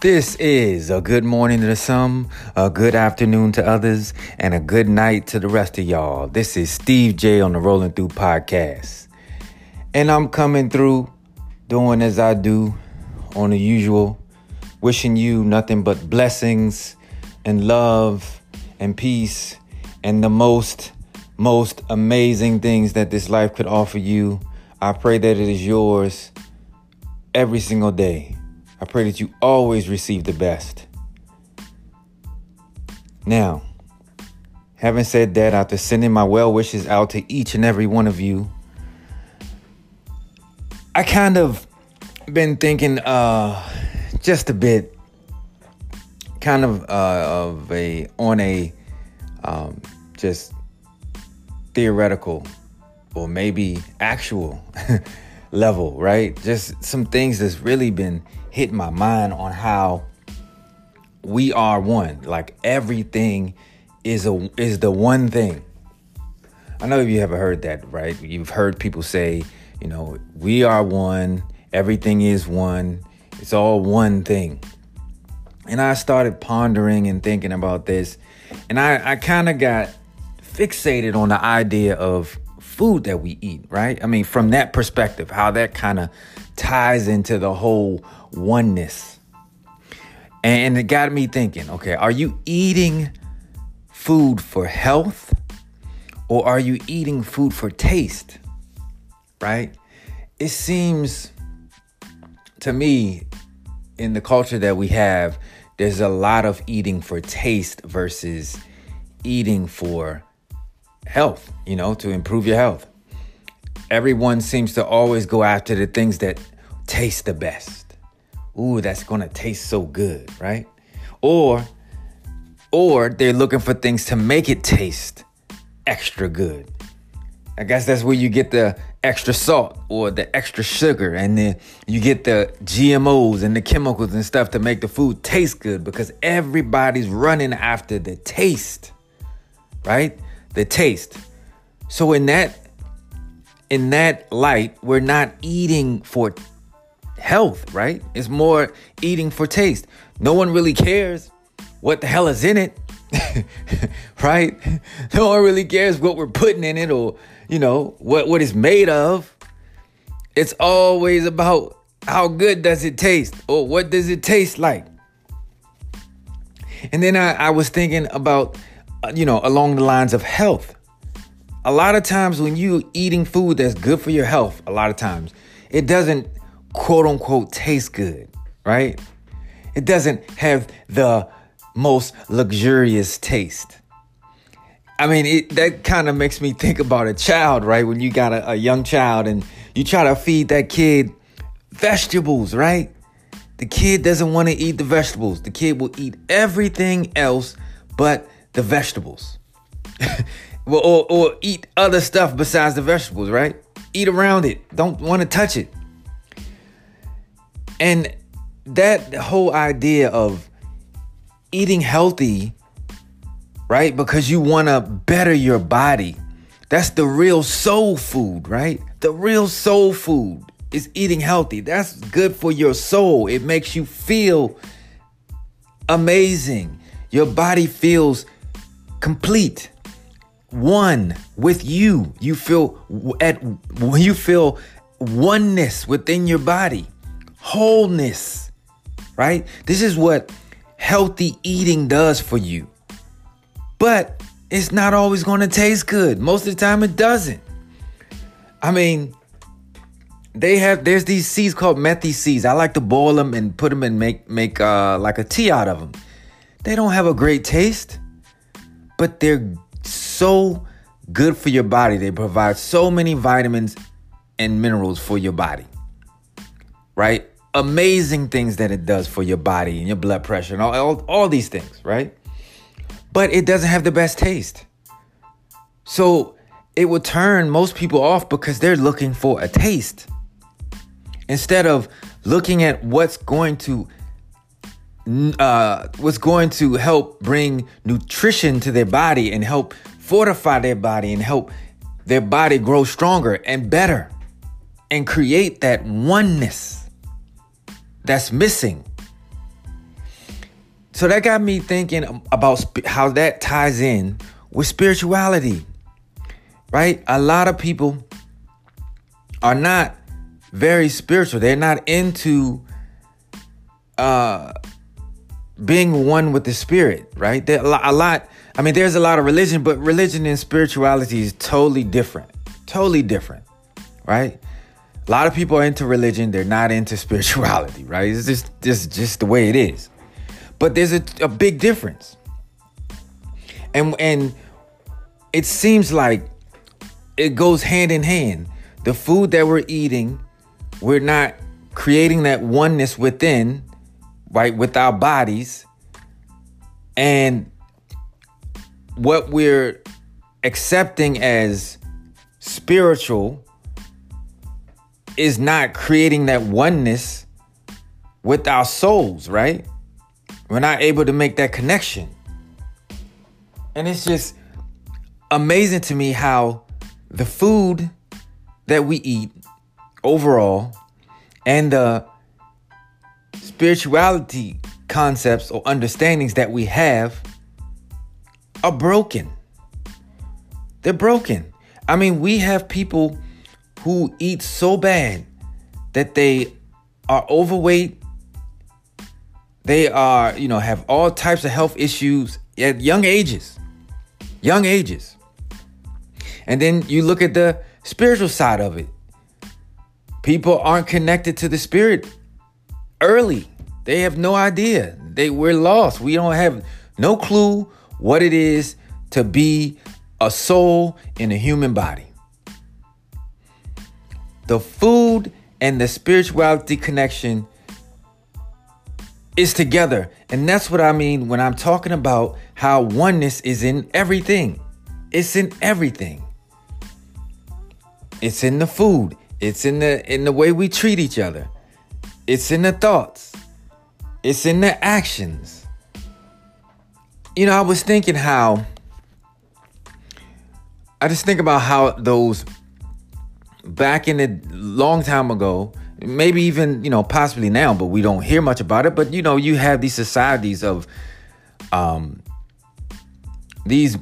This is a good morning to some, a good afternoon to others, and a good night to the rest of y'all. This is Steve J on the Rolling Through podcast. And I'm coming through doing as I do on the usual, wishing you nothing but blessings and love and peace and the most, most amazing things that this life could offer you. I pray that it is yours every single day. I pray that you always receive the best. Now, having said that, after sending my well wishes out to each and every one of you, I kind of been thinking uh, just a bit, kind of uh, of a on a um, just theoretical or maybe actual level, right? Just some things that's really been hitting my mind on how we are one. Like everything is a is the one thing. I know you haven't heard that, right? You've heard people say, you know, we are one, everything is one, it's all one thing. And I started pondering and thinking about this, and I, I kind of got fixated on the idea of food that we eat, right? I mean, from that perspective, how that kind of ties into the whole oneness. And it got me thinking okay, are you eating food for health or are you eating food for taste? Right? It seems to me in the culture that we have, there's a lot of eating for taste versus eating for health, you know, to improve your health. Everyone seems to always go after the things that taste the best. Ooh, that's gonna taste so good, right? Or, or they're looking for things to make it taste extra good. I guess that's where you get the extra salt or the extra sugar, and then you get the GMOs and the chemicals and stuff to make the food taste good because everybody's running after the taste, right? the taste. So in that in that light, we're not eating for health, right? It's more eating for taste. No one really cares what the hell is in it. right? No one really cares what we're putting in it or, you know, what what it's made of. It's always about how good does it taste or what does it taste like. And then I, I was thinking about uh, you know, along the lines of health. A lot of times when you're eating food that's good for your health, a lot of times it doesn't quote unquote taste good, right? It doesn't have the most luxurious taste. I mean, it, that kind of makes me think about a child, right? When you got a, a young child and you try to feed that kid vegetables, right? The kid doesn't want to eat the vegetables. The kid will eat everything else but the vegetables. well, or, or eat other stuff besides the vegetables, right? Eat around it. Don't want to touch it. And that whole idea of eating healthy, right? Because you want to better your body. That's the real soul food, right? The real soul food is eating healthy. That's good for your soul. It makes you feel amazing. Your body feels complete one with you. You feel at you feel oneness within your body. Wholeness right? This is what healthy eating does for you. But it's not always going to taste good. Most of the time it doesn't. I mean they have there's these seeds called methi seeds. I like to boil them and put them and make make uh, like a tea out of them. They don't have a great taste but they're so good for your body. They provide so many vitamins and minerals for your body. Right? Amazing things that it does for your body and your blood pressure and all, all, all these things, right? But it doesn't have the best taste. So it will turn most people off because they're looking for a taste. Instead of looking at what's going to uh, was going to help bring nutrition to their body and help fortify their body and help their body grow stronger and better and create that oneness that's missing. so that got me thinking about how that ties in with spirituality, right? A lot of people are not very spiritual. They're not into uh, being one with the spirit, right? Lot, a lot. I mean, there's a lot of religion, but religion and spirituality is totally different. Totally different, right? A lot of people are into religion. They're not into spirituality, right? It's just, just, just the way it is. But there's a, a big difference. And and it seems like it goes hand in hand. The food that we're eating, we're not creating that oneness within, right, with our bodies. And what we're accepting as spiritual is not creating that oneness with our souls, right? We're not able to make that connection. And it's just amazing to me how the food that we eat overall and the spirituality concepts or understandings that we have are broken. They're broken. I mean, we have people who eat so bad that they are overweight they are, you know, have all types of health issues at young ages. Young ages. And then you look at the spiritual side of it. People aren't connected to the spirit early. They have no idea. They we're lost. We don't have no clue what it is to be a soul in a human body. The food and the spirituality connection is together. And that's what I mean when I'm talking about how oneness is in everything. It's in everything. It's in the food. It's in the in the way we treat each other. It's in the thoughts. It's in the actions. You know, I was thinking how I just think about how those back in a long time ago, maybe even you know possibly now but we don't hear much about it but you know you have these societies of um these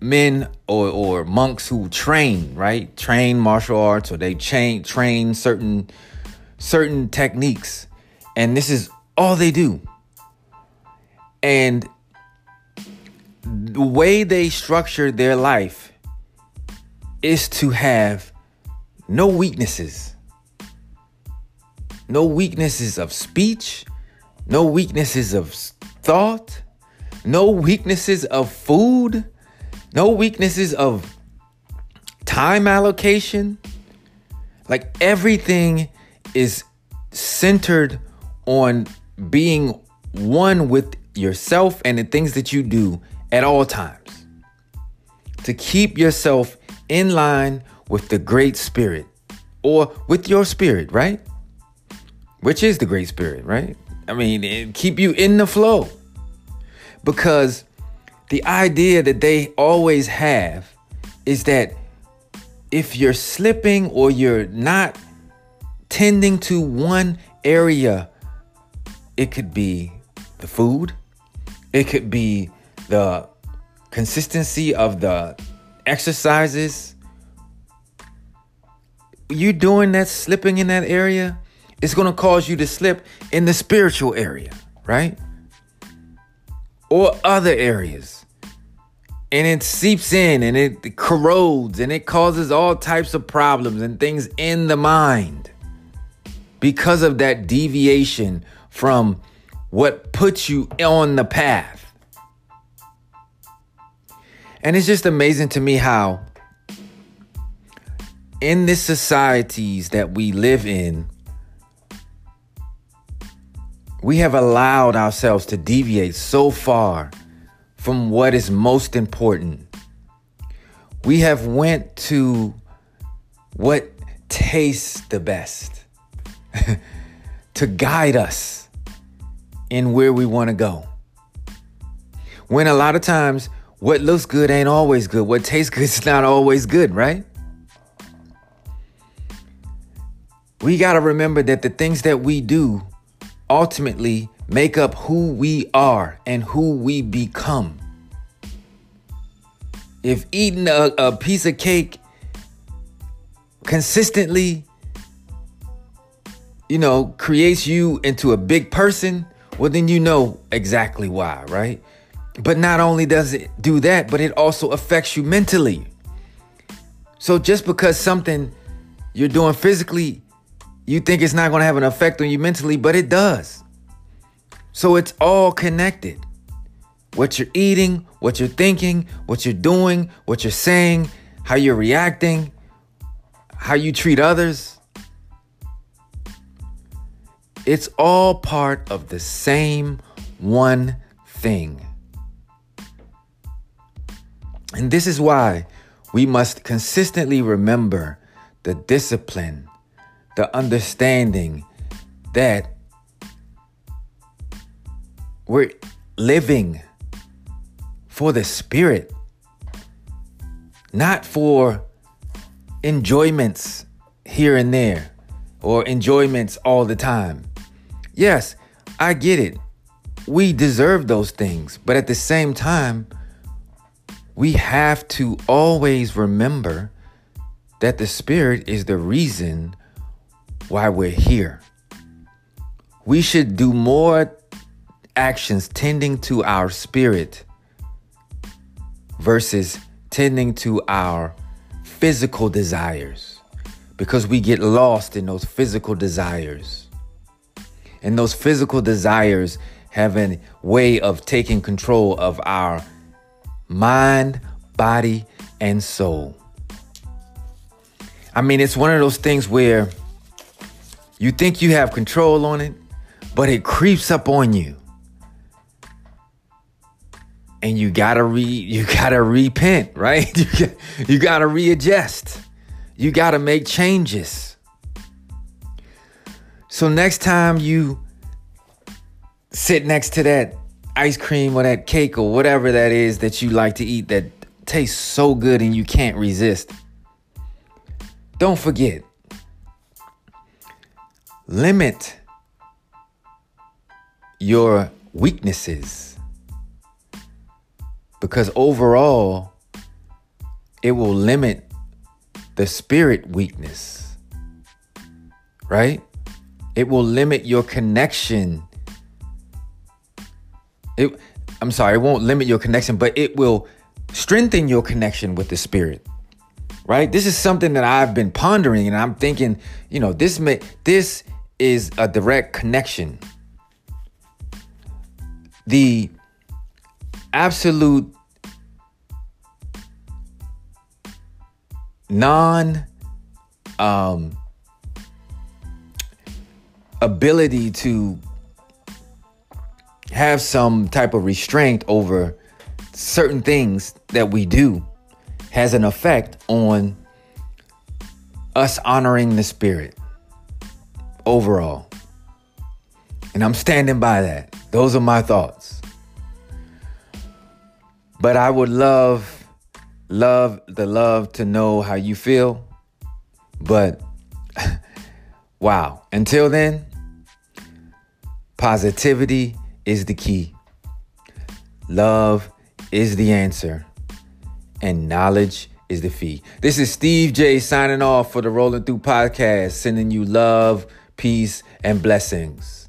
men or or monks who train right? Train martial arts or they train train certain certain techniques. And this is all they do. And the way they structure their life is to have no weaknesses no weaknesses of speech, no weaknesses of thought, no weaknesses of food, no weaknesses of time allocation. Like everything is centered on being one with yourself and the things that you do at all times. To keep yourself in line with the great spirit or with your spirit, right? which is the great spirit, right? I mean, keep you in the flow. Because the idea that they always have is that if you're slipping or you're not tending to one area, it could be the food, it could be the consistency of the exercises. You doing that slipping in that area, it's going to cause you to slip in the spiritual area, right? Or other areas. And it seeps in and it corrodes and it causes all types of problems and things in the mind because of that deviation from what puts you on the path. And it's just amazing to me how in the societies that we live in, we have allowed ourselves to deviate so far from what is most important. We have went to what tastes the best to guide us in where we want to go. When a lot of times what looks good ain't always good. What tastes good is not always good, right? We got to remember that the things that we do ultimately make up who we are and who we become. If eating a, a piece of cake consistently, you know, creates you into a big person, well, then you know exactly why, right? But not only does it do that, but it also affects you mentally. So just because something you're doing physically, you think it's not going to have an effect on you mentally, but it does. So it's all connected. What you're eating, what you're thinking, what you're doing, what you're saying, how you're reacting, how you treat others. It's all part of the same one thing. And this is why we must consistently remember the discipline, the understanding that we're living for the spirit, not for enjoyments here and there or enjoyments all the time. Yes, I get it. We deserve those things, but at the same time, we have to always remember that the Spirit is the reason why we're here. We should do more actions tending to our spirit versus tending to our physical desires because we get lost in those physical desires. And those physical desires have a way of taking control of our mind, body, and soul. I mean, it's one of those things where you think you have control on it, but it creeps up on you. And you gotta re you gotta repent, right? You, got, you gotta readjust. You gotta make changes. So next time you sit next to that ice cream or that cake or whatever that is that you like to eat that tastes so good and you can't resist. Don't forget, limit your weaknesses because overall, it will limit the spirit weakness, right? It will limit your connection it I'm sorry, it won't limit your connection, but it will strengthen your connection with the spirit. Right? This is something that I've been pondering and I'm thinking, you know, this may this is a direct connection. The absolute non um ability to have some type of restraint over certain things that we do has an effect on us honoring the spirit overall. And I'm standing by that. Those are my thoughts. But I would love, love the love to know how you feel. But wow. Until then, positivity is the key. Love is the answer. And knowledge is the fee. This is Steve J signing off for the Rolling Through Podcast, sending you love, peace, and blessings.